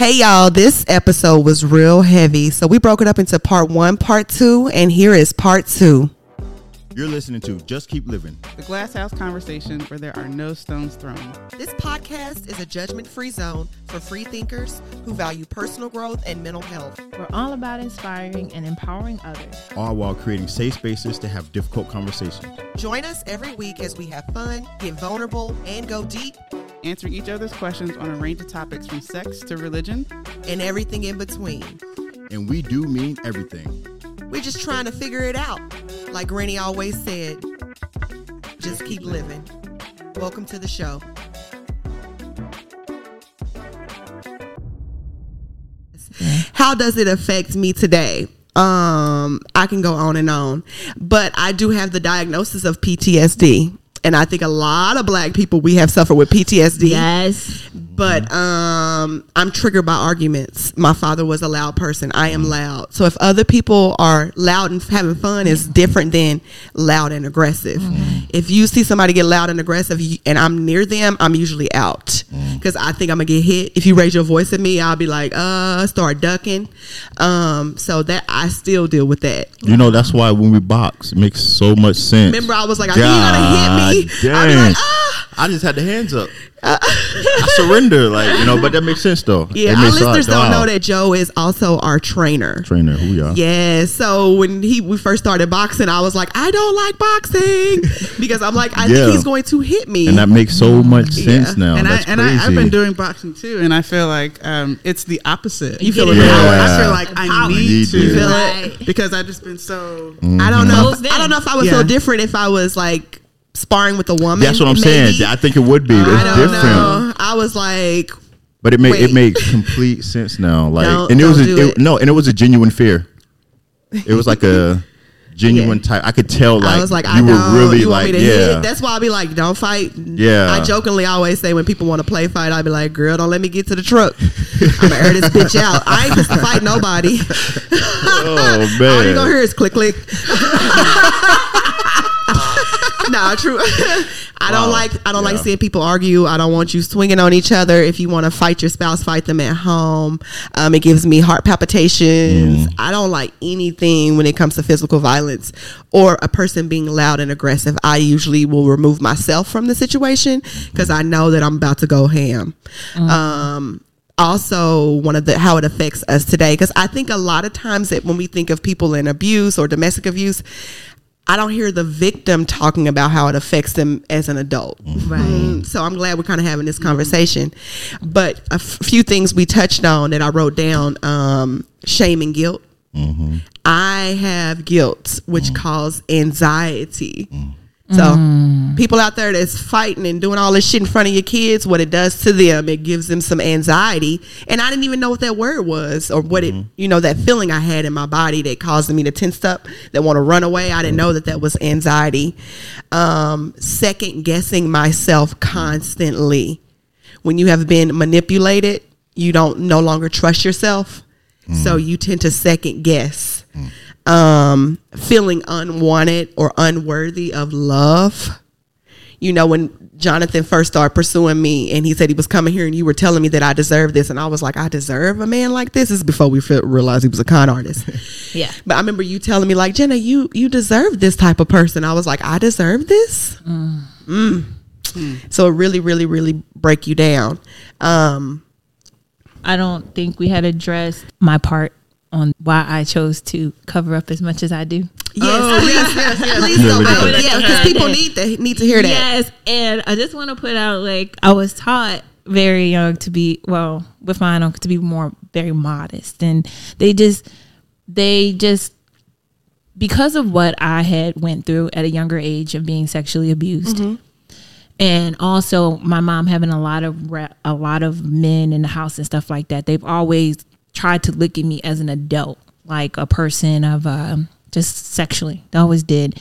Hey y'all, this episode was real heavy, so we broke it up into part one, part two, and here is part two. You're listening to Just Keep Living. The Glass House Conversation where there are no stones thrown. This podcast is a judgment free zone for free thinkers who value personal growth and mental health. We're all about inspiring and empowering others. All while creating safe spaces to have difficult conversations. Join us every week as we have fun, get vulnerable, and go deep, Answering each other's questions on a range of topics from sex to religion. and everything in between. And we do mean everything. We're just trying to figure it out. Like Granny always said, just keep living. Welcome to the show. How does it affect me today? Um, I can go on and on, but I do have the diagnosis of PTSD. And I think a lot of black people we have suffered with PTSD Yes. but um i'm triggered by arguments. My father was a loud person. I am loud. So if other people are loud and having fun is different than loud and aggressive. If you see somebody get loud and aggressive and i'm near them i'm usually out. Because i think i'm gonna get hit. If you raise your voice at me i'll be like uh start ducking. Um so that i still deal with that. You know, that's why when we box, it makes so much sense. remember i was like i think you're gonna hit me God i'll be like ah I just had the hands up. I surrender, like you know, but that makes sense though. yeah It our makes a lot- listeners don't wow. know that joe is also our trainer Trainer, who y'all? Yeah, so when he we first started boxing, I was like, I don't like boxing because I'm like, I Yeah. think he's going to hit me. And that makes so much sense Yeah. now. and I, and crazy. I, I've been doing boxing too, and I feel like um, it's the opposite. You feel it? I feel like I Empowered. need You to do. feel Right. because I've just been so. I don't know. If, I don't know if I would Yeah. feel different if I was like sparring with a woman. That's what I'm maybe. saying. I think it would be. It's I don't different. know. I was like, But it made Wait. it makes complete sense now. Like, Don't- and it was a, it- it. no, and it was a genuine fear. It was like a genuine type. I could tell. Like I was like, you I were really you want like, me to yeah, hit. That's why I be like, don't fight. Yeah. I jokingly always say when people want to play fight, I'd be like, girl, don't let me get to the truck. I'm gonna air this bitch out. I ain't just to fight nobody. oh man. All you gonna hear is click click. Nah, true. I don't Wow. like I don't like seeing people argue. I don't want you swinging on each other. If you want to fight your spouse, fight them at home. Um, it gives me heart palpitations. Mm. I don't like anything when it comes to physical violence or a person being loud and aggressive. I usually will remove myself from the situation because I know that I'm about to go ham. Um, also one of the how it affects us today because i think a lot of times that when we think of people in abuse or domestic abuse i don't hear the victim talking about how it affects them as an adult. Right. Mm, so i'm glad we're kind of having this conversation. But a f- few things we touched on that i wrote down um, shame and guilt. I have guilt which cause anxiety so mm. people out there that's fighting and doing all this shit in front of your kids, what it does to them, it gives them some anxiety. And I didn't even know what that word was or what it, mm-hmm. you know, that feeling I had in my body that caused me to tense up, that want to run away. I didn't know that that was anxiety. Um, second guessing myself constantly. When you have been manipulated, you don't no longer trust yourself. So mm. you tend to second guess mm. Um, feeling unwanted or unworthy of love. You know, when Jonathan first started pursuing me and he said he was coming here and you were telling me that I deserve this, and I was like, I deserve a man like this. This is before we realized he was a con artist. Yeah. But I remember you telling me, like, Jenna, you you deserve this type of person. I was like, I deserve this. Mm. So it really, really, really break you down. Um, I don't think we had addressed my part on why I chose to cover up as much as I do. yes, Oh, please, yes, yes, yes. please Yeah, go we Yeah, because Okay. people need to need to hear that. Yes, and I just want to put out like I was taught very young to be well with my uncle to be more very modest, and they just they just because of what I had went through at a younger age of being sexually abused. And also, my mom having a lot of re- a lot of men in the house and stuff like that. They've always tried to look at me as an adult, like a person of um, just sexually. They always did,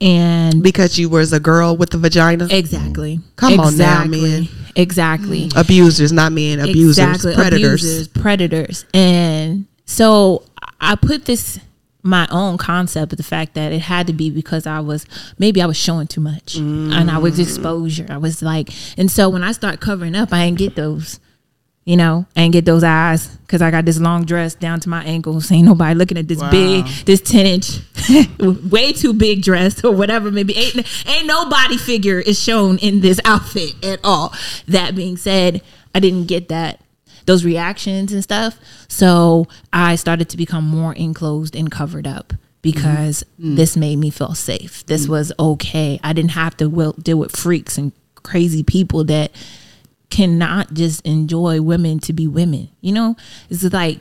and Because you was a girl with a vagina. Exactly. Come on now, man. Exactly. Abusers, not men. Abusers, Exactly. predators. Abusers, predators. And so I put this my own concept of the fact that it had to be because I was maybe I was showing too much and I was exposure. I was like, and so when I start covering up, I didn't get those. You know, and get those eyes because I got this long dress down to my ankles. Ain't nobody looking at this Wow. big, this 10 inch, way too big dress or whatever. Maybe ain't, ain't no body figure is shown in this outfit at all. That being said, I didn't get that those reactions and stuff. So I started to become more enclosed and covered up because mm-hmm. mm. this made me feel safe. This mm. was okay. I didn't have to deal with freaks and crazy people that cannot just enjoy women to be women. You know, it's like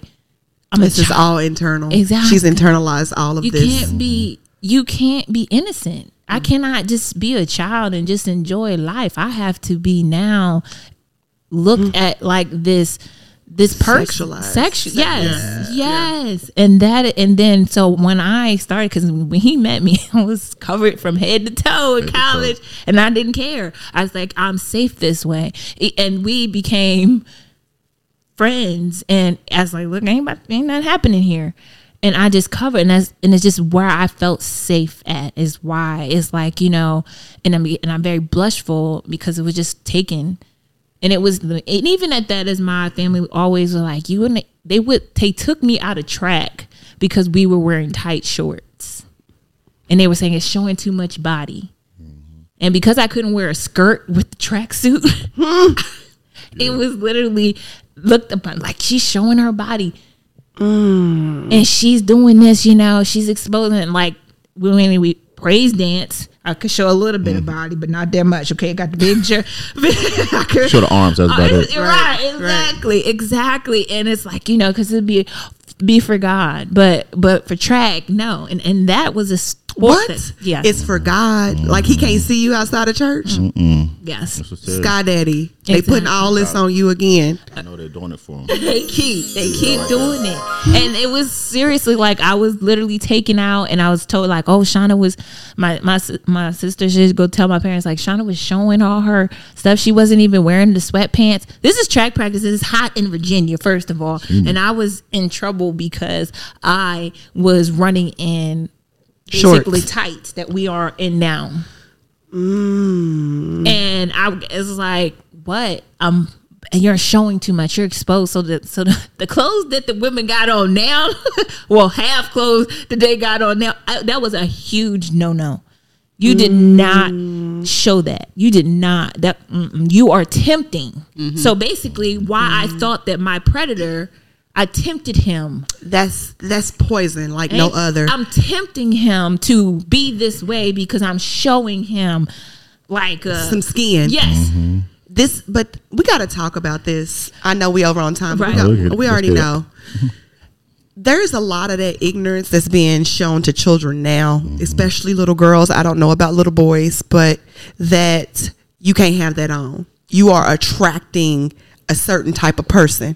I'm This is all internal. Exactly. She's internalized all of You this. can't be you can't be innocent. I mm. cannot just be a child and just enjoy life. I have to be now looked mm. at like this this person Sexualized. sexual yes yes and that and then so when i started because when he met me i was covered from head to toe in Head college and i didn't care i was like i'm safe this way and we became friends and I was like, look, ain't, about, ain't nothing happening here. And I just covered and that's and it's just where I felt safe at is why it's like, you know, and I'm and I'm very blushful because it was just taken. And it was and even at that as my family always were like, you wouldn't they would they took me out of track because we were wearing tight shorts. And they were saying it's showing too much body. Mm-hmm. And because I couldn't wear a skirt with the tracksuit, it was literally looked upon like she's showing her body mm. and she's doing this you know she's exposing like when we praise dance i could show a little bit of body but not that much okay? I got the big jer- I could- Show the arms. That's about Uh, it. right, Right, exactly exactly. And it's like you know because it'd be be for god but but for track no. And and that was a sport What? that- yeah It's for God. Like he can't see you outside of church. yes That's what it says. Sky Daddy. They putting all this on you again. I know they're doing it for him. they keep they keep doing it and it was seriously like i was literally taken out and i was told like oh shauna was my my my sister should go tell my parents like shauna was showing all her stuff she wasn't even wearing the sweatpants this is track practice it's hot in virginia first of all and i was in trouble because i was running in basically Shorts. tights that we are in now mm. and I was like, "What? Um, and you're showing too much. You're exposed." So that so the, the clothes that the women got on now, well, half clothes that they got on now, I, that was a huge no no. You did not mm. show that. You did not. That mm-mm. you are tempting. Mm-hmm. So basically, why I mm. thought that my predator, I tempted him That's that's poison like no other. I'm tempting him to be this way because I'm showing him like uh, Some skin. Yes, This, but we got to talk about this. I know we over on time. Right. We, got- Oh, we already know. There's a lot of that ignorance that's being shown to children now, especially little girls. I don't know about little boys, but that you can't have that on. You are attracting a certain type of person.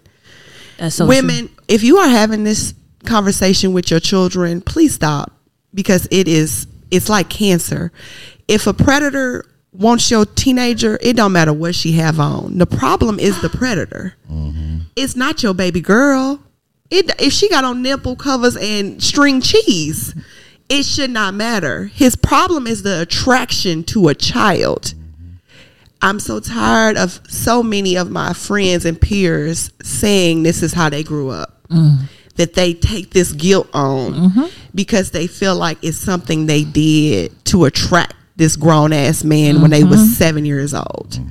That's so Women, if you are having this conversation with your children, please stop because it is it's like cancer. If a predator wants your teenager, it don't matter what she have on. The problem is the predator. Mm-hmm. It's not your baby girl. It if she got on nipple covers and string cheese, it should not matter. His problem is the attraction to a child. I'm so tired of so many of my friends and peers saying this is how they grew up. Mm. That they take this guilt on mm-hmm. because they feel like it's something they did to attract this grown ass man when they was mm-hmm. seven years old. Mm.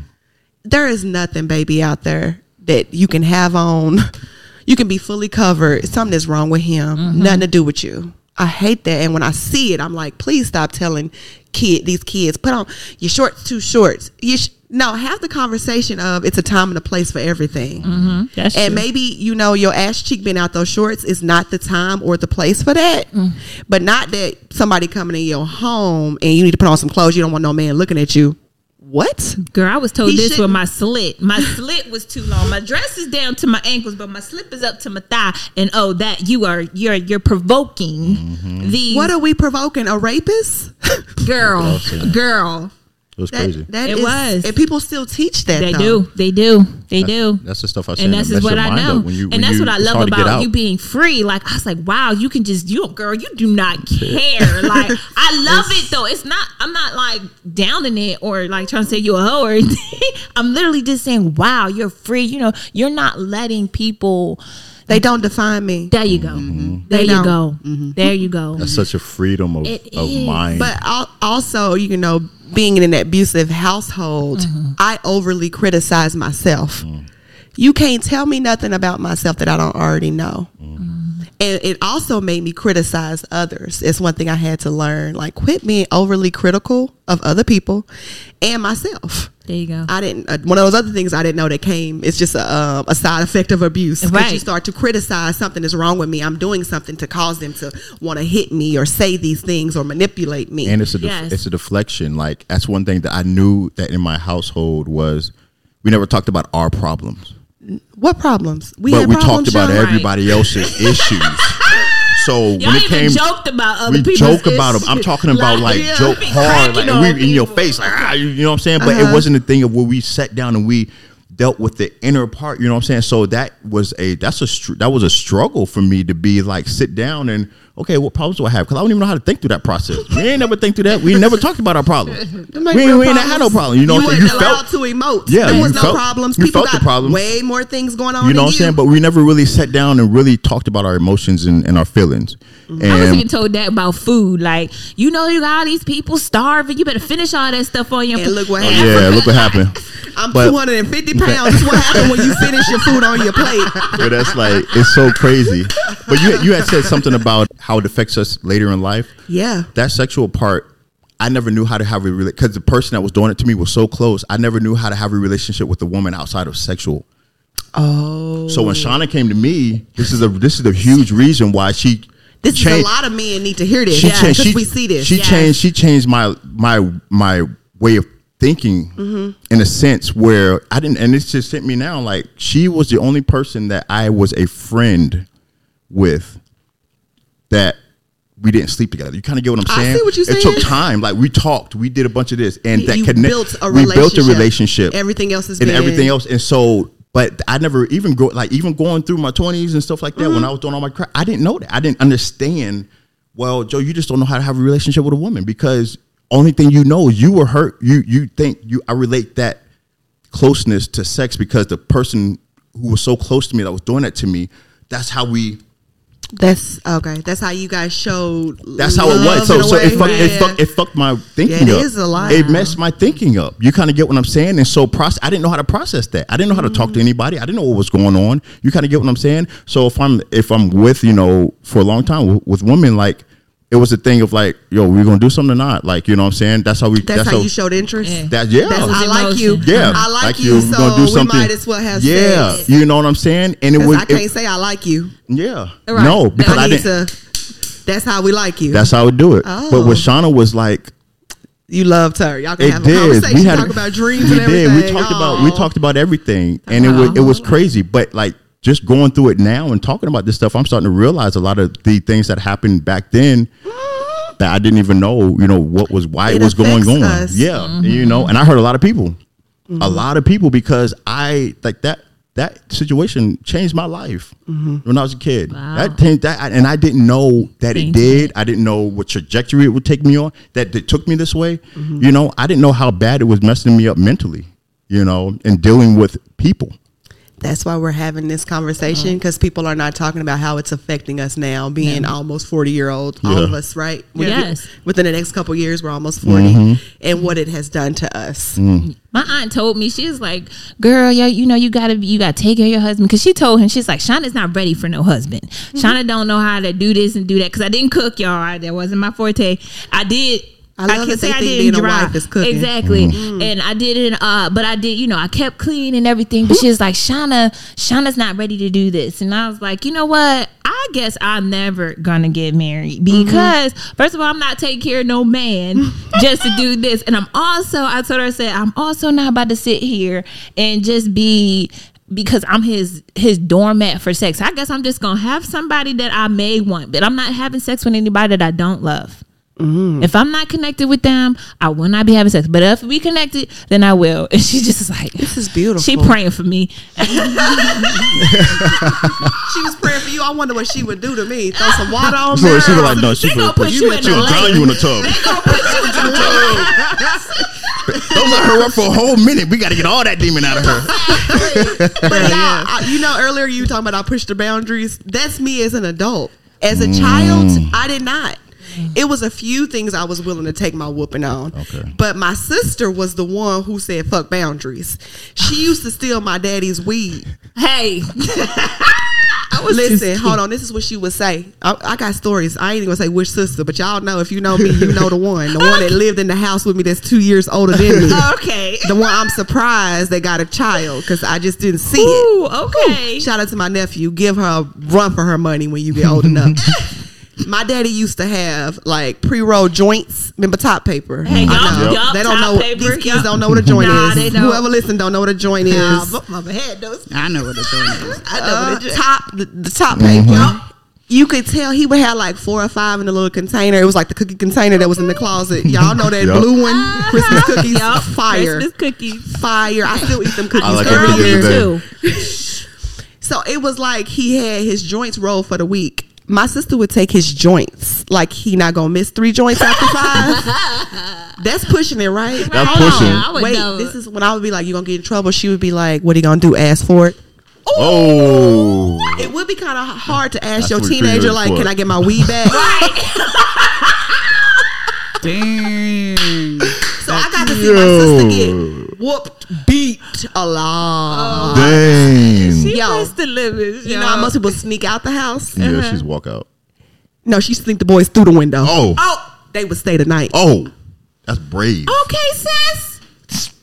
There is nothing, baby, out there that you can have on. You can be fully covered. Something is wrong with him. Mm-hmm. Nothing to do with you. I hate that. And when I see it, I'm like, please stop telling kid these kids put on your shorts too shorts. You sh- no have the conversation of it's a time and a place for everything. That's And true. maybe you know your ass cheek being out those shorts is not the time or the place for that. But not that somebody coming in your home and you need to put on some clothes. You don't want no man looking at you. What? Girl, I was told He this with shouldn't- my slit. My slit was too long. My dress is down to my ankles, but my slip is up to my thigh. And oh, that you are you're you're provoking Mm-hmm. the What are we provoking? A rapist? girl, girl. Was That, crazy. that It is- was. and people still teach that. They though. do. They do. They do. That's the stuff I say. and that that's what I know. when you- when and that's you- what I love hard to get about you being free. Like I was like, wow, you can just you girl, you do not care. like I love it though. It's not I'm not like downing it or like trying to say you a hoe or anything. I'm literally just saying, wow, you're free. You know, you're not letting people They don't define me. there you go. Mm-hmm. There you don't. go. There you go. That's such a freedom of, It of mind. But also, you know, being in an abusive household, Mm-hmm. I overly criticize myself. You can't tell me nothing about myself that I don't already know. And it also made me criticize others. It's one thing I had to learn. Like, quit being overly critical of other people and myself. There you go. I didn't. Uh, one of those other things I didn't know that came. It's just a, uh, a side effect of abuse. Right. You start to criticize something is wrong with me. I'm doing something to cause them to want to hit me or say these things or manipulate me. and it's a def- Yes. it's a deflection. Like that's one thing that I knew that in my household was we never talked about our problems, what problems? We but had we problems, talked about Sean? Right. everybody else's issues. So Y'all when it even came, joked about other we joke about them. I'm talking about like, yeah, joke hard, like we in your face, like ah, you, you know what I'm saying. But Uh-huh. it wasn't a thing of where we sat down and we dealt with the inner part. You know what I'm saying? So that was a that's a str- that was a struggle for me to be like sit down and okay, what problems do I have? Because I don't even know how to think through that process. We ain't never think through that. We never talked about our problems. We, ain't- we ain't had no problem. You know you what I'm saying? wasn't You allowed felt to emote. Yeah, there you was no felt- problems. you People felt the problems. way more things going on. you know what I'm saying? But we never really sat down and really talked about our emotions and, and our feelings. I was And even told that about food. Like, you know, you got all these people starving. You better finish all that stuff on your. And look what happened. yeah, look what happened. I'm But- 250 pounds. That's what happened when you finish your food on your plate. but that's like it's so crazy. But you you had said something about how it affects us later in life. Yeah. That sexual part, I never knew how to have a relationship because the person that was doing it to me was so close. I never knew how to have a relationship with a woman outside of sexual. Oh. So when Shauna came to me, this is a this is a huge reason why she This is a lot of men need to hear this. she Yeah, changed. She, we see this. She Yes. changed. She changed my my my way of thinking Mm-hmm. in a sense where I didn't. And it's just hit me now. Like she was the only person that I was a friend with that we didn't sleep together. You kind of get what I'm I saying? see what you're It took time. Like we talked. We did a bunch of this, and that you connect. built a we built a relationship. Everything else has and been- everything else. And so, but I never even go like even going through my 20s and stuff like that Mm-hmm. when I was doing all my crap. I didn't know that. I didn't understand. Well, Joe, you just don't know how to have a relationship with a woman because only thing you know you were hurt. You you think you I relate that closeness to sex because the person who was so close to me that was doing that to me. That's how we. That's okay. That's how you guys showed. That's how it was. So so it it it fucked my thinking Yeah, it up. is a lot. It messed my thinking up. You kind of get what I'm saying. And so process. I didn't know how to process that. I didn't know how to talk Mm. to anybody. I didn't know what was going on. You kind of get what I'm saying. So if I'm if I'm with you know for a long time with, with women like. It was a thing of like, yo, we're gonna do something or not. Like, you know what I'm saying? That's how we. That's, how, you showed interest. Yeah. That yeah. That's, I like you. yeah, I like, you. So gonna do we might as well have yeah, sex. you know what I'm saying? And it 'Cause was I can't it- say I like you. yeah, Right. no, because I I didn't. to. That's how we like you. That's how I would do it. Oh. But with Shauna was like, you loved her. Y'all can It have did. a conversation. We had talk about dreams we and everything. did. We talked about we talked about everything, and it uh-huh. was it was crazy. But like just going through it now and talking about this stuff, I'm starting to realize a lot of the things that happened back then that I didn't even know. You know what was why it, It was going on. us. Yeah, mm-hmm. you know, and I heard a lot of people, a mm-hmm. lot of people because I like that. That situation changed my life mm-hmm. when I was a kid. Wow. That that, and I didn't know that it Changed did. I didn't know what trajectory it would take me on. That it took me this way. Mm-hmm. You know, I didn't know how bad it was messing me up mentally. You know, and dealing with people. That's why we're having this conversation because people are not talking about how it's affecting us now, being almost 40 year old, all of us, right? We're- Yes. Within the next couple years, we're almost 40, Mm-hmm. and what it has done to us. Mm. My aunt told me she was like, "Girl, yeah, you know you gotta you gotta take care of your husband." Because she told him she's like, "Shauna's not ready for no husband. Mm-hmm. Shauna don't know how to do this and do that." Because I didn't cook, y'all. That wasn't my forte. I did. I love can that say I did being a dry. wife is cooking. Exactly, Mm-hmm. and I did it. Uh, but I did, you know, I kept clean and everything. But she was like, "Shauna, Shauna's not ready to do this," and I was like, "You know what? I guess I'm never gonna get married Mm-hmm. because first of all, I'm not taking care of no man just to do this, and I'm also I told her I said I'm also not about to sit here and just be because I'm his his doormat for sex. I guess I'm just gonna have somebody that I may want, but I'm not having sex with anybody that I don't love. Mm. If I'm not connected with them, I will not be having sex. But if we connected, then I will. And she just is like, This is beautiful. She praying for me. She was praying for you. I wonder what she would do to me. Throw some water on me. she was like, no, she They gonna would put you in she the would drown lake. you in the tub. Don't let her up for a whole minute. We got to get all that demon out of her. But y'all, I- you know, earlier you talking about I pushed the boundaries. That's me as an adult. As a child, mm. I did not. Mm. It was a few things I was willing to take my whooping on. Okay. But my sister was the one who said fuck boundaries. She used to steal my daddy's weed. Hey, Listen, hold on. This is what she would say. I, I got stories. I ain't even gonna say which sister, but y'all know if you know me, you know the one. The one that lived in the house with me that's two years older than me. okay. The one I'm surprised they got a child because I just didn't see it. Ooh, okay. Shout out to my nephew. Give her a run for her money when you get old enough. My daddy used to have like pre-rolled joints. Remember top paper? Hey, I yup, know. yup, they don't top know. paper, these kids yup. don't know what a joint Nah, is. they. Whoever listen don't know what a joint is. Nah, but Mama had those. I know what a joint is. I know what a joint. top the, the top mm-hmm. paper. You could tell he would have like four or five in a little container. It was like the cookie container that was in the closet. Y'all know that Yup. blue one, Christmas cookies, Yup, fire, Christmas cookies. fire. I still eat them cookies. I like every every year. too. So it was like he had his joints rolled for the week. My sister would take his joints, like he not gonna miss three joints after five. That's pushing it, right? That's Hold pushing. I Wait, know. this is when I would be like, "You gonna get in trouble?" She would be like, "What are you gonna do? Ask for it?" Oh. It would be kind of hard to ask That's your teenager, like, for "Can. I get my weed back?" Dang. So I got to see my sister get whooped, beat a lot. Oh, Dang. She Yo. pushed the limits. you know how most people sneak out the house? Yeah, uh-huh. she's walk out. No, she sneak the boys through the window. Oh. oh, they would stay the night. Oh. That's brave. Okay, sis.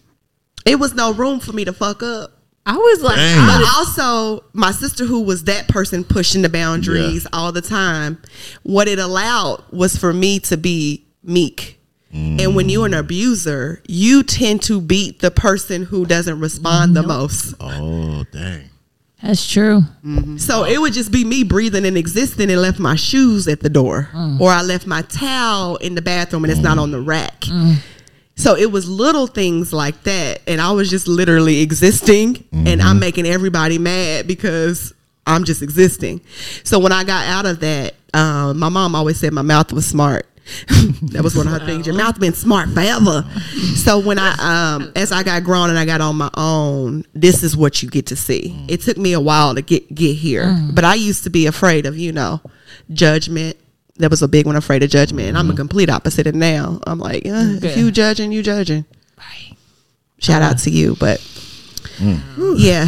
It was no room for me to fuck up. I was like, Dang. But also, my sister, who was that person pushing the boundaries all the time, what it allowed was for me to be meek. And when you're an abuser, you tend to beat the person who doesn't respond the most. Oh, dang. that's true. Mm-hmm. So it would just be me breathing and existing and left my shoes at the door. Mm. Or I left my towel in the bathroom and it's not mm. on the rack. Mm. So it was little things like that. And I was just literally existing and I'm mm-hmm. making everybody mad because I'm just existing. So when I got out of that, um, my mom always said my mouth was smart. that was one of her things. Your mouth been smart forever. So when I, um, as I got grown and I got on my own, this is what you get to see. It took me a while to get get here, but I used to be afraid of you know judgment. That was a big one, afraid of judgment. And I'm a complete opposite of now. I'm like, uh, if you judging, you judging. Right. Shout out to you, but yeah.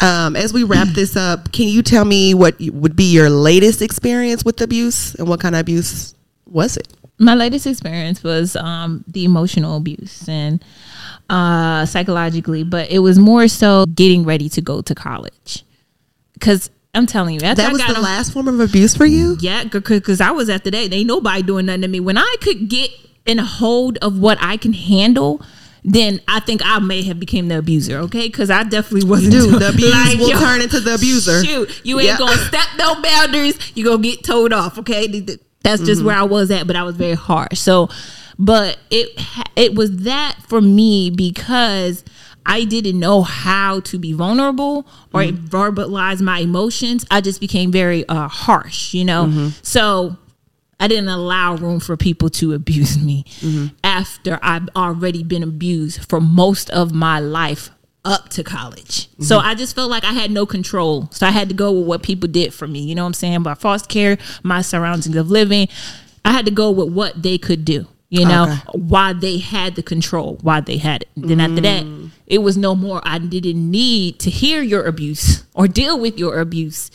Um, as we wrap this up, can you tell me what would be your latest experience with abuse and what kind of abuse was it? My latest experience was um, the emotional abuse and uh, psychologically, but it was more so getting ready to go to college. Because I'm telling you, That was the last form of abuse for you? Yeah, because I was at after that. Ain't nobody doing nothing to me. When I could get in a hold of what I can handle, then I think I may have became the abuser. Okay, because I definitely wasn't. The abuse like, will yo, turn into the abuser. Shoot, you ain't Yeah. gonna step no boundaries. You gonna get told off. Okay, that's just where I mm-hmm. was at. But I was very harsh. So, but it it was that for me because. I didn't know how to be vulnerable or mm-hmm. verbalize my emotions. I just became very uh, harsh, you know. Mm-hmm. So I didn't allow room for people to abuse me after I've already been abused for most of my life up to college. So mm-hmm. I just felt like I had no control. So I had to go with what people did for me. You know what I'm saying? By foster care, my surroundings of living, I had to go with what they could do. You know, Okay. why they had the control, why they had it. Then after that, mm. it was no more. I didn't need to hear your abuse or deal with your abuse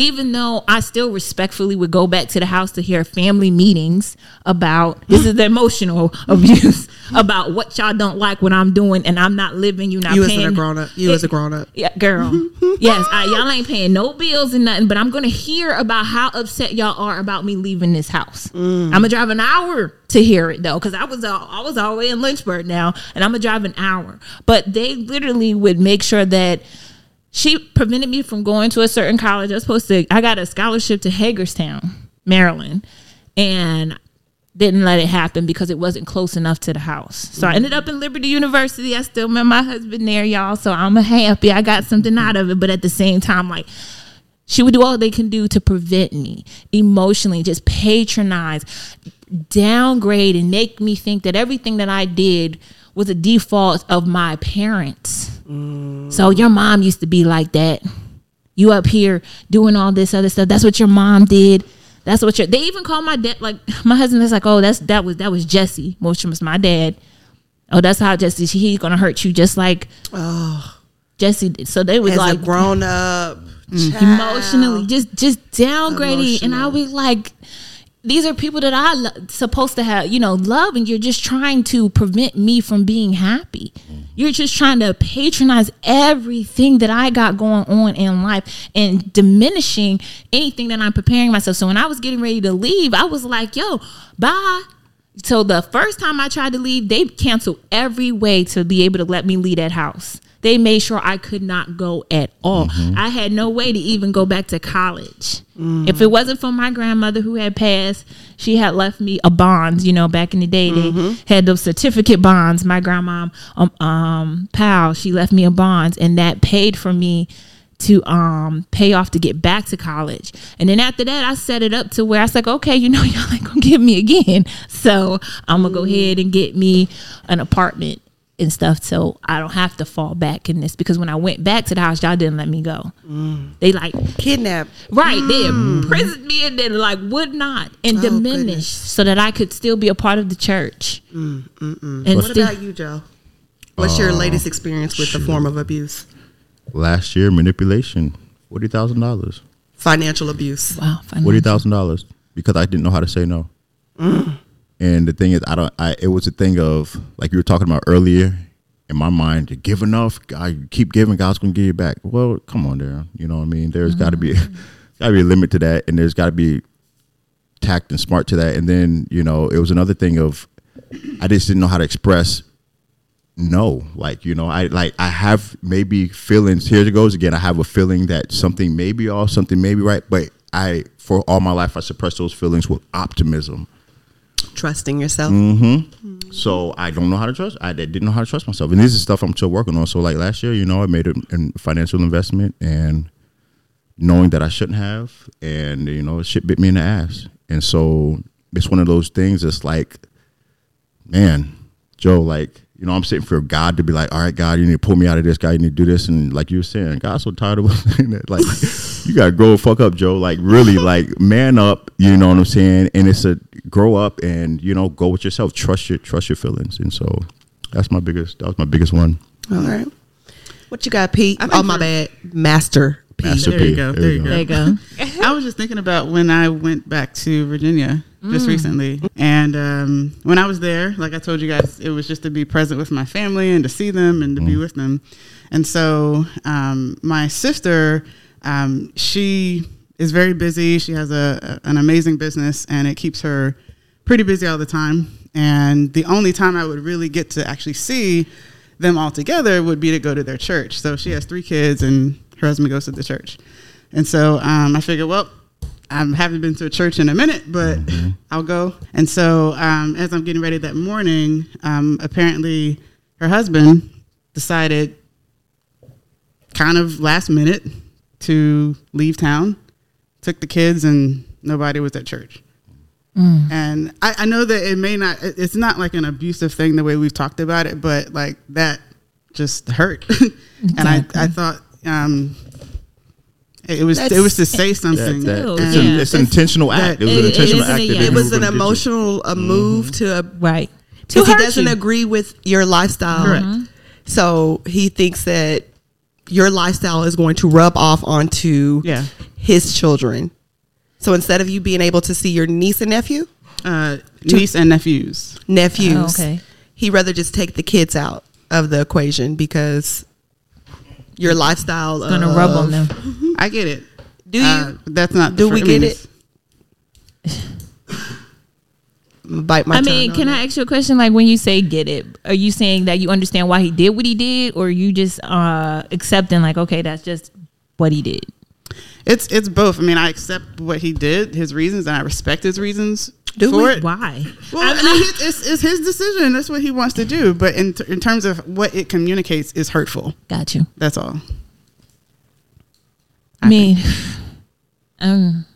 even though I still respectfully would go back to the house to hear family meetings about this is the emotional abuse about what y'all don't like what I'm doing and I'm not living, you not You as a grown up. You as a grown up. Yeah, girl. yes, I, y'all ain't paying no bills and nothing, but I'm gonna hear about how upset y'all are about me leaving this house. Mm. I'm gonna drive an hour to hear it though, because I was all, I was all the way in Lynchburg now, and I'm gonna drive an hour. But they literally would make sure that she prevented me from going to a certain college. I was supposed to. I got a scholarship to Hagerstown, Maryland, and didn't let it happen because it wasn't close enough to the house. So I ended up in Liberty University. I still met my husband there, y'all. So I'm happy I got something out of it. But at the same time, like she would do all they can do to prevent me emotionally, just patronize, downgrade, and make me think that everything that I did was a default of my parents. So your mom used to be like that. You up here doing all this other stuff. That's what your mom did. That's what your they even call my dad like my husband is like, oh, that's that was that was Jesse, which was my dad. Oh, that's how Jesse he's gonna hurt you just like Jesse did. So they was As like a grown up, mm. emotionally just just downgrading and I was like these are people that i lo- supposed to have you know love and you're just trying to prevent me from being happy. Mm-hmm. You're just trying to patronize everything that i got going on in life and diminishing anything that i'm preparing myself. So when i was getting ready to leave i was like yo bye. So the first time I tried to leave, they canceled every way to be able to let me leave that house. They made sure I could not go at all. I had no way to even go back to college. If it wasn't for my grandmother who had passed, she had left me a bond. You know, back in the day, they had those certificate bonds. My grandma, um, um, pal, she left me a bond, and that paid for me to um pay off to get back to college. And then after that I set it up to where I was like, okay, you know, y'all ain't gonna give me again. So I'm gonna go ahead and get me an apartment and stuff so I don't have to fall back in this because when I went back to the house, y'all didn't let me go. Mm. They like kidnapped. right, they mm. imprisoned me and then like would not and Oh, diminish goodness. so that I could still be a part of the church. Mm, and What still, about you, Joe? What's your uh, latest experience with the form of abuse? Last year, manipulation, forty thousand dollars. Financial abuse. wow, Forty financial. thousand dollars because I didn't know how to say no. And the thing is, I don't. I it was a thing of like you were talking about earlier. In my mind, you give enough, you keep giving, God's gonna give you back. Well, come on, there. You know what I mean? There's got to be, mm-hmm. got to be a limit to that, and there's got to be tact and smart to that. And then you know, it was another thing of I just didn't know how to express no like you know i like i have maybe feelings here it goes again i have a feeling that something may be off something may be right but i for all my life i suppressed those feelings with optimism Trusting yourself. mm-hmm. So i don't know how to trust i didn't know how to trust myself. And this is stuff i'm still working on. So like last year you know i made a, a financial investment and knowing that i shouldn't have and you know shit bit me in the ass. And so it's one of those things It's like man, Joe, like, you know, I'm sitting for God to be like, all right, God, you need to pull me out of this. God, you need to do this. And like you were saying, God's so tired of us saying that. Like, you got to grow the fuck up, Joe. Like, really, like, man up, you know what I'm saying? And it's a grow up and, you know, go with yourself. Trust your, trust your feelings. And so that's my biggest, that was my biggest one. All right. What you got, Pete? I think Oh, my bad. Master Pete. Master There you go. There you go There you go. I was just thinking about when I went back to Virginia just recently. And um, when I was there, like I told you guys, it was just to be present with my family and to see them and to be with them. And so um, my sister, um, she is very busy. She has a, an amazing business and it keeps her pretty busy all the time. And the only time I would really get to actually see them all together would be to go to their church. So she has three kids and her husband goes to the church. And so um, I figured, well, I haven't been to a church in a minute, but I'll go. And so um, as I'm getting ready that morning, um, apparently her husband decided kind of last minute to leave town, took the kids, and nobody was at church. And I, I know that it may not, it's not like an abusive thing the way we've talked about it, but like that just hurt. and I, I thought um, it was it was to say something. That, Ew, it's, yeah. an, it's an intentional act. It was It- an it intentional isn't act. a that yeah. they It was an in the kitchen. emotional a move to a Right. because he doesn't you. agree with your lifestyle. Correct. So he thinks that your lifestyle is going to rub off onto Yeah. his children. So instead of you being able to see your niece and nephew, Uh, niece and nephews. nephews, Oh, okay. he rather just take the kids out of the equation because your lifestyle Gonna of, rub on them. I get it. Do you? Uh, that's not. Do we get it's- bite my I mean, can that. I ask you a question? Like when you say get it, are you saying that you understand why he did what he did, or you just uh accepting like, okay, that's just what he did? It's it's both. I mean, I accept what he did, his reasons, and I respect his reasons. Do for we? it. Why? Well, I mean, it's, it's, it's his decision. That's what he wants to do. But in, in terms of what it communicates, is hurtful. Got you. That's all. I mean, um,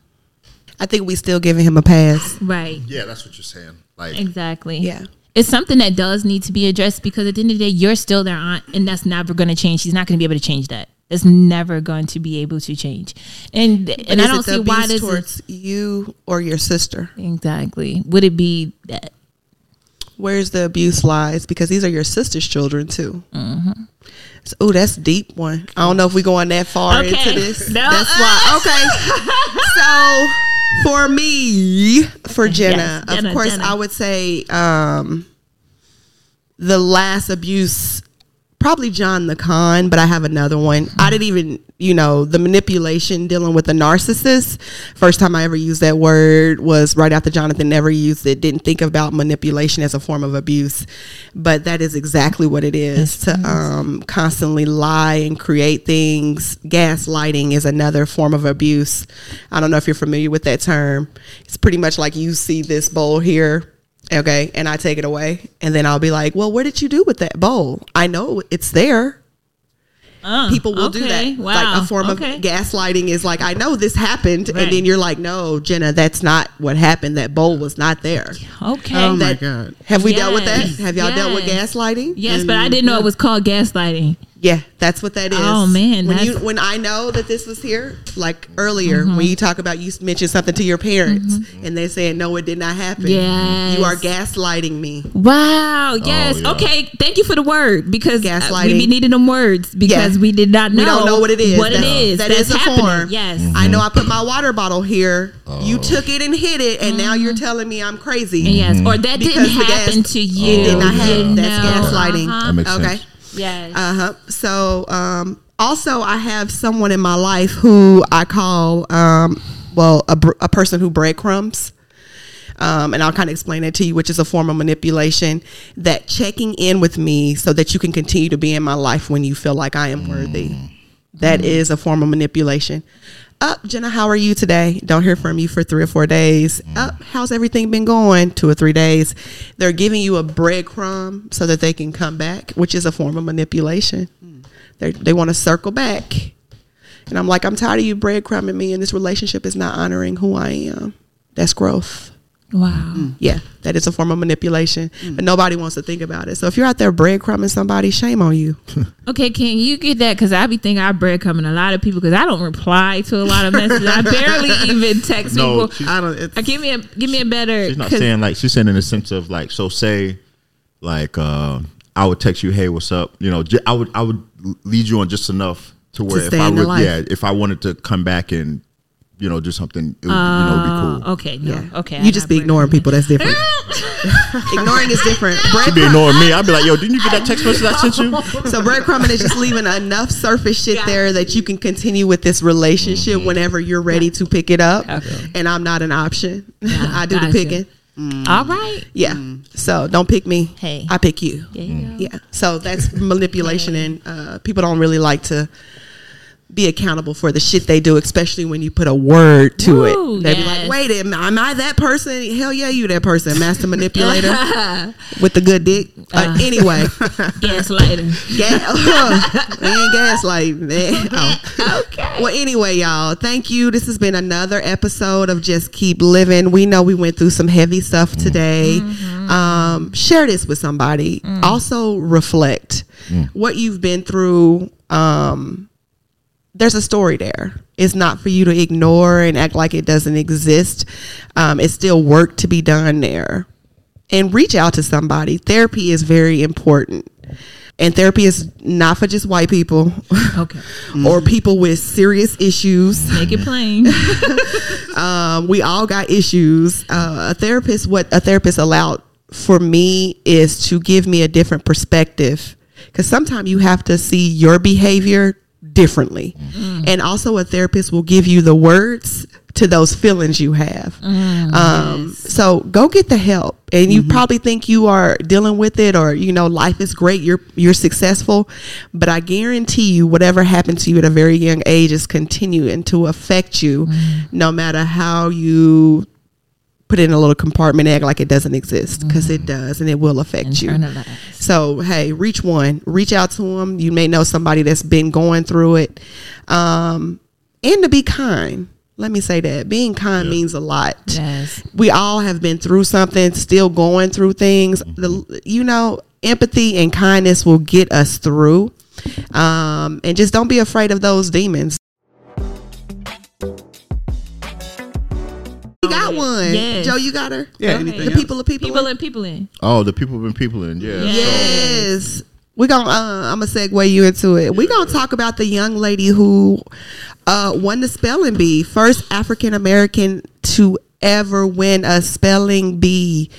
I think we still giving him a pass. right. Yeah, that's what you're saying. Like, Exactly. Yeah. It's something that does need to be addressed because at the end of the day, you're still their aunt, and that's never going to change. She's not going to be able to change that. It's never going to be able to change. And and I don't it the see why abuse this is towards you or your sister. exactly. Would it be that? Where's the abuse lies? Because these are your sister's children too. Mm-hmm. So, oh, that's deep one. I don't know if we're going that far Okay. into this. No. That's why. Okay. so for me, for Jenna, Yes, Jenna, of course, Jenna. I would say um, the last abuse, probably John the Con, but I have another one. I didn't even, you know, the manipulation dealing with the narcissist. First time I ever used that word was right after Jonathan never used it. Didn't think about manipulation as a form of abuse, but that is exactly what it is to um, constantly lie and create things. Gaslighting is another form of abuse. I don't know if you're familiar with that term. It's pretty much like you see this bowl here Okay. And I take it away. And then I'll be like, well, what did you do with that bowl? I know it's there. Uh, People will do that. Wow. Like a form okay. of gaslighting is like, I know this happened. Right. And then you're like, no, Jenna, that's not what happened. That bowl was not there. Okay. Oh my God. Have we dealt with that? Have y'all dealt with gaslighting? yes, but I didn't know it was called gaslighting. Yeah, that's what that is. Oh, man, when you when I know that this was here, like earlier, Mm-hmm. when you talk about you mentioned something to your parents and they saying no, it did not happen. Yes. you are gaslighting me. Wow. Yes. yeah. Okay. Thank you for the word because uh, we Gaslighting. be needing them words because Yeah. we did not know. We don't know what it is. What it That- is. that That's is a happening. form. Yes. I know I put my water bottle here. You took it and hid it, and now you're telling me I'm crazy. Yes. Or that didn't the gas- happen to you. It did not You happen. That's know. gaslighting. Uh-huh. that makes Okay. sense. Yes. Uh huh. So, um, also, I have someone in my life who I call, um, well, a, br- a person who breadcrumbs. Um, and I'll kind of explain it to you, which is a form of manipulation. That checking in with me so that you can continue to be in my life when you feel like I am worthy. That is a form of manipulation. Up, Jenna, how are you today? Don't hear from you for three or four days. Mm. Up, how's everything been going? Two or three days. They're giving you a breadcrumb so that they can come back, which is a form of manipulation. Mm. They they want to circle back, and I'm like, I'm tired of you breadcrumbing me, and this relationship is not honoring who I am. That's growth. Wow. Yeah, that is a form of manipulation, but nobody wants to think about it. So if you're out there breadcrumbing somebody, shame on you. Okay, can you get that? Because I be thinking I breadcrumbing a lot of people because I don't reply to a lot of messages. I barely even text No, people. she's- I don't. It's, Uh, give me a give me a better. She's not saying like she's saying in the sense of like so say like uh I would text you hey what's up you know j- I would I would lead you on just enough to where if I would life. yeah if I wanted to come back and you know do something it would you know be cool. Uh, Okay, no, Yeah. okay. You just be ignoring people. That's different. Ignoring is different. She be ignoring me. I'd be like, yo, didn't you get that text message I sent you? so breadcrumbing is just leaving enough surface shit there that you can continue with this relationship whenever you're ready to pick it up. Okay. And I'm not an option. I do the gotcha. picking. All right. Yeah. So don't pick me. Hey. I pick you. There you. Yeah. So that's manipulation, and uh, people don't really like to be accountable for the shit they do, especially when you put a word to Woo, it. They be yes. like, "Wait, am, am I that person? Hell yeah, you that person, master manipulator with the good dick." Uh, anyway, Gaslighting. Ga- we ain't gaslighting. man. Oh. Okay. Well, anyway, y'all, thank you. This has been another episode of Just Keep Living. We know we went through some heavy stuff today. Um, share this with somebody. Also, reflect what you've been through. Um, there's a story there. It's not for you to ignore and act like it doesn't exist. Um, it's still work to be done there. And reach out to somebody. Therapy is very important. And therapy is not for just white people Okay. or people with serious issues. Make it plain. Um, we all got issues. Uh, a therapist, what a therapist allowed for me is to give me a different perspective. Because sometimes you have to see your behavior differently. Mm-hmm. And also, a therapist will give you the words to those feelings you have. Mm-hmm. um, So go get the help. And you mm-hmm. probably think you are dealing with it or, you know, life is great, you're, you're successful. But I guarantee you, whatever happened to you at a very young age is continuing to affect you no matter how you put it in a little compartment, and act like it doesn't exist because it does, and it will affect you. So hey, reach one, reach out to them. You may know somebody that's been going through it, um, and to be kind. Let me say that being kind means a lot. Yes. We all have been through something, still going through things. The you know, empathy and kindness will get us through. Um, and just don't be afraid of those demons. Got one, Yes. Joe. You got her. Yeah, Okay. The else? people of people. People and people in. Oh, the people been people in. Yeah. Yeah. Yes. We're gonna uh, I'm gonna segue you into it. We're gonna talk about the young lady who uh, won the spelling bee. First African American to ever win a spelling bee.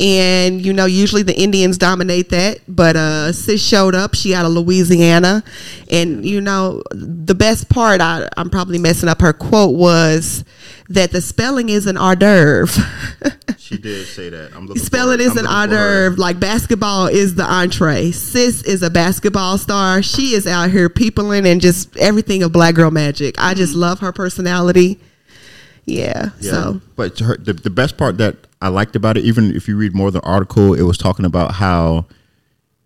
And you know, usually the Indians dominate that, but uh sis showed up. She out of Louisiana. And you know, the best part I, I'm probably messing up her quote was that the spelling is an hors d'oeuvre. She did say that. I'm looking Spelling is I'm an hors d'oeuvre. Like basketball is the entree. Sis is a basketball star. She is out here peopling and just everything of black girl magic. I just love her personality. Yeah. Yeah. So but her, the, the best part that I liked about it, even if you read more of the article, it was talking about how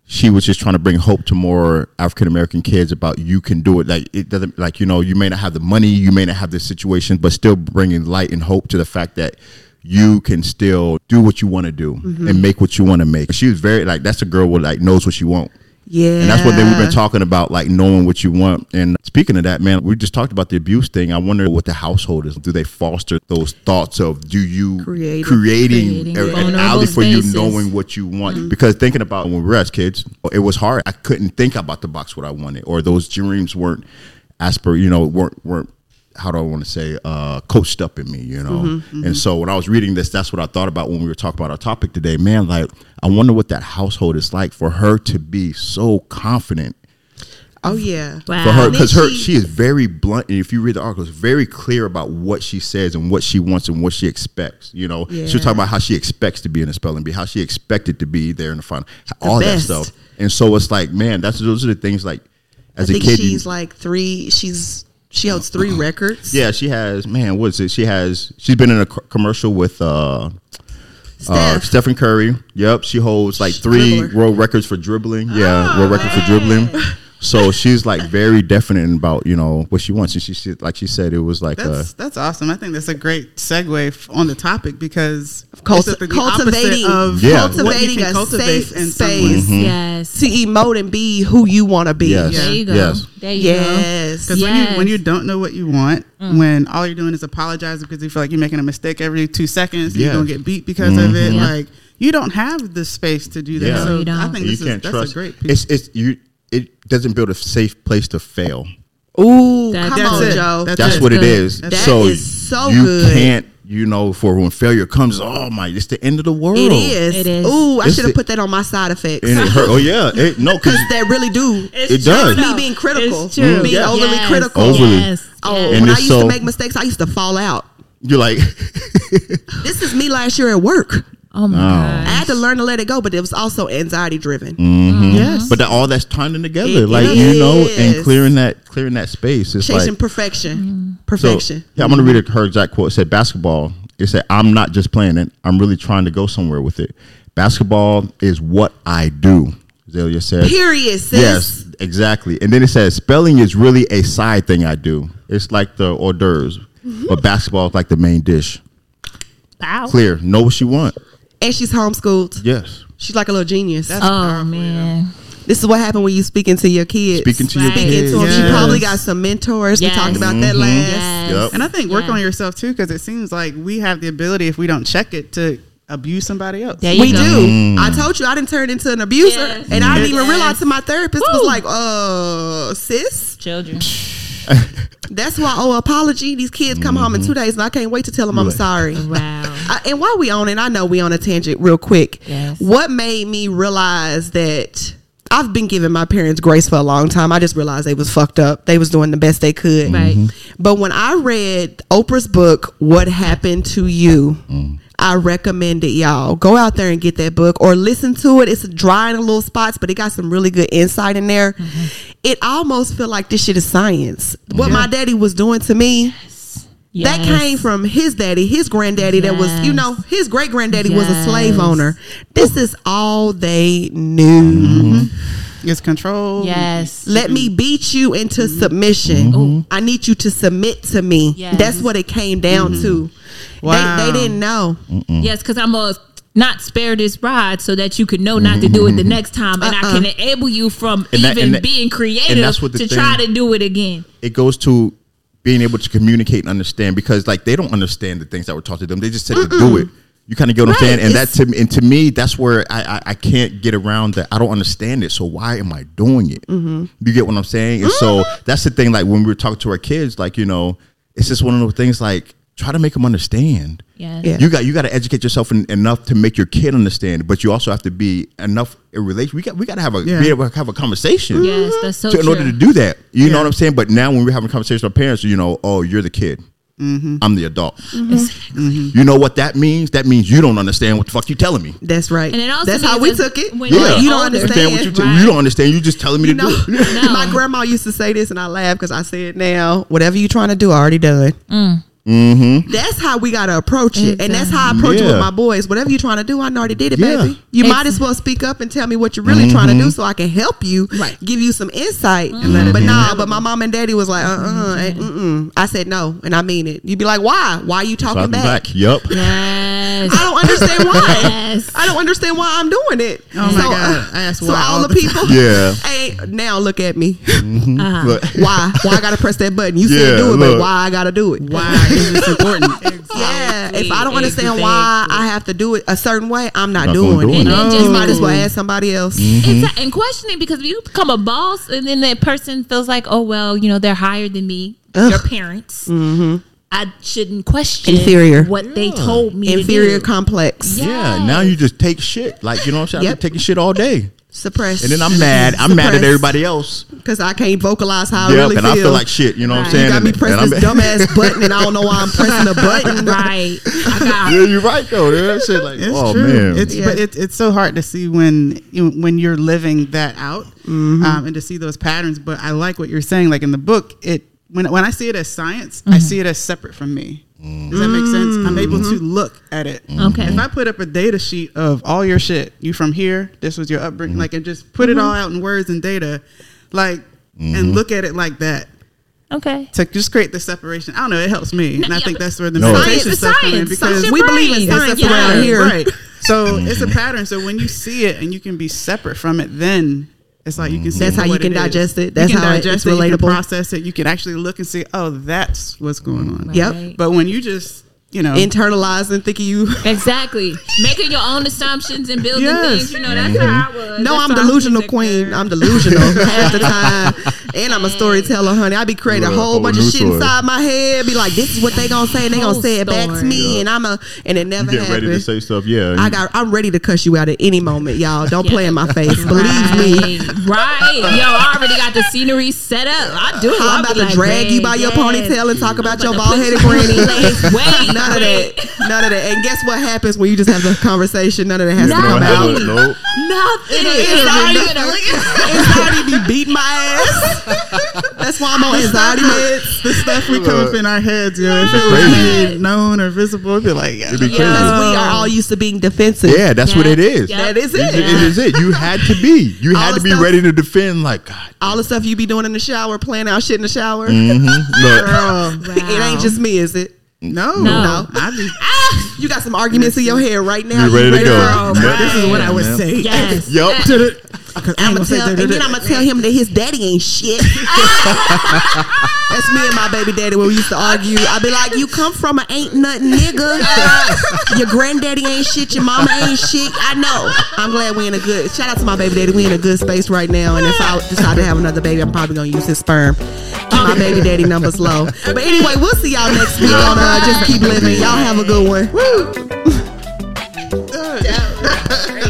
she was just trying to bring hope to more African American kids about you can do it. Like it doesn't like you know you may not have the money, you may not have the situation, but still bringing light and hope to the fact that you can still do what you want to do Mm-hmm. and make what you want to make. She was very like that's a girl with like knows what she want. Yeah. And that's what they, we've been talking about, like knowing what you want. And speaking of that, man, we just talked about the abuse thing. I wonder what the household is. Do they foster those thoughts of do you Creative- creating, creating a- an alley for you knowing what you want? Mm-hmm. Because thinking about when we were as kids, it was hard. I couldn't think about the box what I wanted, or those dreams weren't asper, you know, weren't weren't how do I want to say uh, coached up in me, you know. Mm-hmm, And so when I was reading this, that's what I thought about when we were talking about our topic today. Man, like I wonder what that household is like for her to be so confident oh yeah. for Wow. her because her she- she is very blunt and if you read the article it's very clear about what she says and what she wants and what she expects you know she was talking about how she expects to be in the spelling bee how she expected to be there in the final all best. that stuff and so it's like man that's those are the things like as I a think kid you- she's like three. She's she holds three records. yeah she has man what is it she has she's been in a commercial with uh uh, Steph. Stephen Curry. Yep, she holds like three Dribbler. world records for dribbling. Yeah, world record for dribbling. So she's like very definite about you know what she wants, and she, she like she said it was like uh, That's that's awesome. I think that's a great segue f- on the topic because Culti- the cultivating, of Yeah. cultivating a cultivate safe in space someone. Yes. to emote and be who you want to be. Yes. There you go. Yes. There you go. Yes. Because when you when you don't know what you want, when all you're doing is apologizing because you feel like you're making a mistake every two seconds, and Yeah. you're gonna get beat because of it. Yeah. like you don't have the space to do that. Yeah. So you don't. I think you this can't is that's trust. a great piece. It's it's you. It doesn't build a safe place to fail. Ooh, That- come That's on, it. Joe. That's That's what it good. is. That so is so you good. can't. You know, for when failure comes, oh my, it's the end of the world. It is. It is. Ooh, I should have put that on my side effects. And it hurt. Oh yeah, it, no, because Because that really do. It does. me being critical. It's true. Mm-hmm. Being Yeah. overly Yes. critical. Overly. Yes. Oh. And when I used so- to make mistakes, I used to fall out. you're like, This is me last year at work. Oh my No. I had to learn to let it go, but it was also anxiety driven. yes. but that, all that's tying together, It like you know, and clearing that clearing that space. It's Chasing like perfection. So, Perfection. yeah, I'm gonna read her exact quote. It said, "Basketball." It said, "I'm not just playing it. I'm really trying to go somewhere with it. Basketball is what I do." Zaila said. Period, sis. Yes, exactly. And then it says, "Spelling is really a side thing I do. It's like the hors d'oeuvres, Mm-hmm. but basketball is like the main dish. Wow. Clear. Know what you want. And she's homeschooled. Yes. She's like a little genius. That's Oh powerful, man. this is what happened when you speaking to your kids. Speaking to your Right. Speaking kids. to them. She Yes. probably got some mentors. We talked about that last. Yes. Yep. And I think work Yeah. on yourself too, because it seems like we have the ability, if we don't check it, to abuse somebody else. There We go. do. Mm. I told you I didn't turn into an abuser, Yes. and I didn't even Yes. realize till my therapist was like, "Uh, sis, Children. that's why I owe apology. These kids come home in two mm-hmm. days, and I can't wait to tell them I'm sorry." Wow. I, and while we on it, I know we on a tangent real quick. Yes. What made me realize that I've been giving my parents grace for a long time. I just realized they was fucked up. They was doing the best they could. Right. Mm-hmm. But when I read Oprah's book, What Happened to You, mm. I recommend it, y'all. Go out there and get that book or listen to it. It's dry in a little spots, but it got some really good insight in there. Mm-hmm. It almost feel like this shit is science. What my daddy was doing to me, That Yes. came from his daddy, his granddaddy that was, you know, his great granddaddy was a slave owner. This is all they knew. Mm-hmm. It's control. Yes. Let me mm-hmm. beat you into mm-hmm. submission. Mm-hmm. I need you to submit to me. Yes. That's what it came down to. Wow. They, they didn't know. Yes, because I'm a not spare this ride so that you can know not to do it the next time, and I Uh-uh. can enable you from And that- even and that- being and creative that's what the to thing- try to do it again. it goes to being able to communicate and understand because like they don't understand the things that were taught to them. They just said to do it. You kind of get what I'm saying, and that to me, and to me, that's where I, I I can't get around that. I don't understand it, so why am I doing it? Mm-hmm. You get what I'm saying? And so that's the thing. Like when we were talking to our kids, like you know, it's just one of those things. Like try to make them understand. Yes. Yeah. You got you got to educate yourself en- enough to make your kid understand, but you also have to be enough in relation. We got we got to have a Yeah. be able to have a conversation Yes, that's so to, in order to do that. You know what I'm saying? But now when we're having conversations with our parents, you know, oh, you're the kid. Mm-hmm. I'm the adult. Mm-hmm. mm-hmm. You know what that means? That means you don't understand what the fuck you telling me. That's right. And it also That's how we took it. when You you're don't- you don't understand. what you, Right. tell you don't understand. You just telling me You to know, do. it. No. my grandma used to say this, and I laugh because I say it now. Whatever you're trying to do, I already done. Mm. Mm-hmm. That's how we got to approach it, and that's how I approach it with my boys. Whatever you're trying to do, I already did it, Yeah. baby. You It's- might as well speak up and tell me what you're really trying to do, so I can help you, Right. give you some insight. let it But nah, but my mom and daddy was like, uh, uh mm-mm. I said no, and I mean it. You'd be like, why? Why are you talking Talking back? back. Yup. Yes. I don't understand why. Yes. I don't understand why I'm doing it. Oh my God. Uh, I ask so why all all the the people, Yeah. Hey, now look at me. Mm-hmm. Uh-huh. But- Why? Why I gotta press that button? You Yeah, said do it, but why I gotta do it? Why is this important? Yeah, if I don't understand Exactly. why I have to do it a certain way, I'm not, Not doing gonna it. it. And then You might as well ask somebody else. Mm-hmm. Exactly. And questioning because if you become a boss and then that person feels like, oh well, you know, they're higher than me, your parents. Mm-hmm. I shouldn't question Inferior. what they told me. Inferior to do. complex. Yeah. Yeah. Now you just take shit. Like you know what I'm saying? I've Yep. taking shit all day, Suppress. and then I'm mad. I'm mad at everybody else. because I can't vocalize how I Yep. really and feel. I feel like shit. You know what I'm saying? you got me And- pressing and this I'm- dumbass button, and I don't know why I'm pressing the button. Right. I Yeah, you're right though. That shit like, It's oh true. man. It's Yeah. but it's it's so hard to see when you when you're living that out Mm-hmm. um, and to see those patterns. But I like what you're saying. Like in the book, it when when I see it as science, I mm-hmm. see it as separate from me. Does that make sense? I'm able mm-hmm. to look at it. Mm-hmm. Okay. If I put up a data sheet of all your shit, you from here, this was your upbringing, like, and just put it all out in words and data, like, and look at it like that Okay. to just create the separation. I don't know. It helps me, and I yeah, think that's where the No. meditation Science is stuff come in science. because Science we believe in brain. science Yeah. around here. Right. So it's a pattern. So when you see it and you can be separate from it, then it's like you can mm-hmm. see That's how you can is. digest it. That's you can how it- digest it's it. You relatable. can process it. You can actually look and see, oh, that's what's going on. Yep. But when you just, you know, Internalizing, thinking you. Exactly. Making your own assumptions and building Yes. things. You know, that's mm-hmm. how I was. No, That's I'm how I was delusional queen. girl. I'm delusional half the time. And I'm a storyteller, honey. I be creating a whole whole bunch of shit story. inside my head. Be like, this is what they gonna say, and they gonna say it back to story. me, and I'm a, and it never you get ready to say stuff. Yeah. I got, I'm ready to cuss you out at any moment, y'all. Don't play in my face. Believe me. Right. Right. Yo, I already got the scenery set up. I do. I'm I'll about to like, drag you by your ponytail and talk about your to bald headed put you granny. in place. Wait, None of that. None of that. And guess what happens when you just have the conversation? None of that has to No. come out. no, no. Nothing. It's It's already not even a- Anxiety be beating my ass. That's why I'm on anxiety meds. the stuff we come up in our heads, yo, if it was Crazy. known or visible, it'd be like, yeah. Be Yeah. crazy. We are all used to being defensive. Yeah, that's what it is. Yeah. That is It, it. it is it. You had to be. You All had the to be stuff- ready to defend. Like God. All the stuff you be doing in the shower, playing out shit in the shower. Mm-hmm. Look, Girl, It ain't just me, is it? no, No. I be, you got some arguments in your head right now. You ready to go. girl? Um, yep. this is what I would Yeah. say. Yes. Yup. To I ain't I'm gonna gonna tell, da- da- and then I'm gonna tell him that his daddy ain't shit. That's me and my baby daddy when we used to argue. I'd be like, "You come from an ain't nothing nigga. your granddaddy ain't shit. Your mama ain't shit. I know. I'm glad we in a good. Shout out to my baby daddy. We in a good space right now. And if I decide to have another baby, I'm probably gonna use his sperm my baby daddy number's low. But anyway, we'll see y'all next week on uh, Just Keep Living. Y'all have a good one. Woo.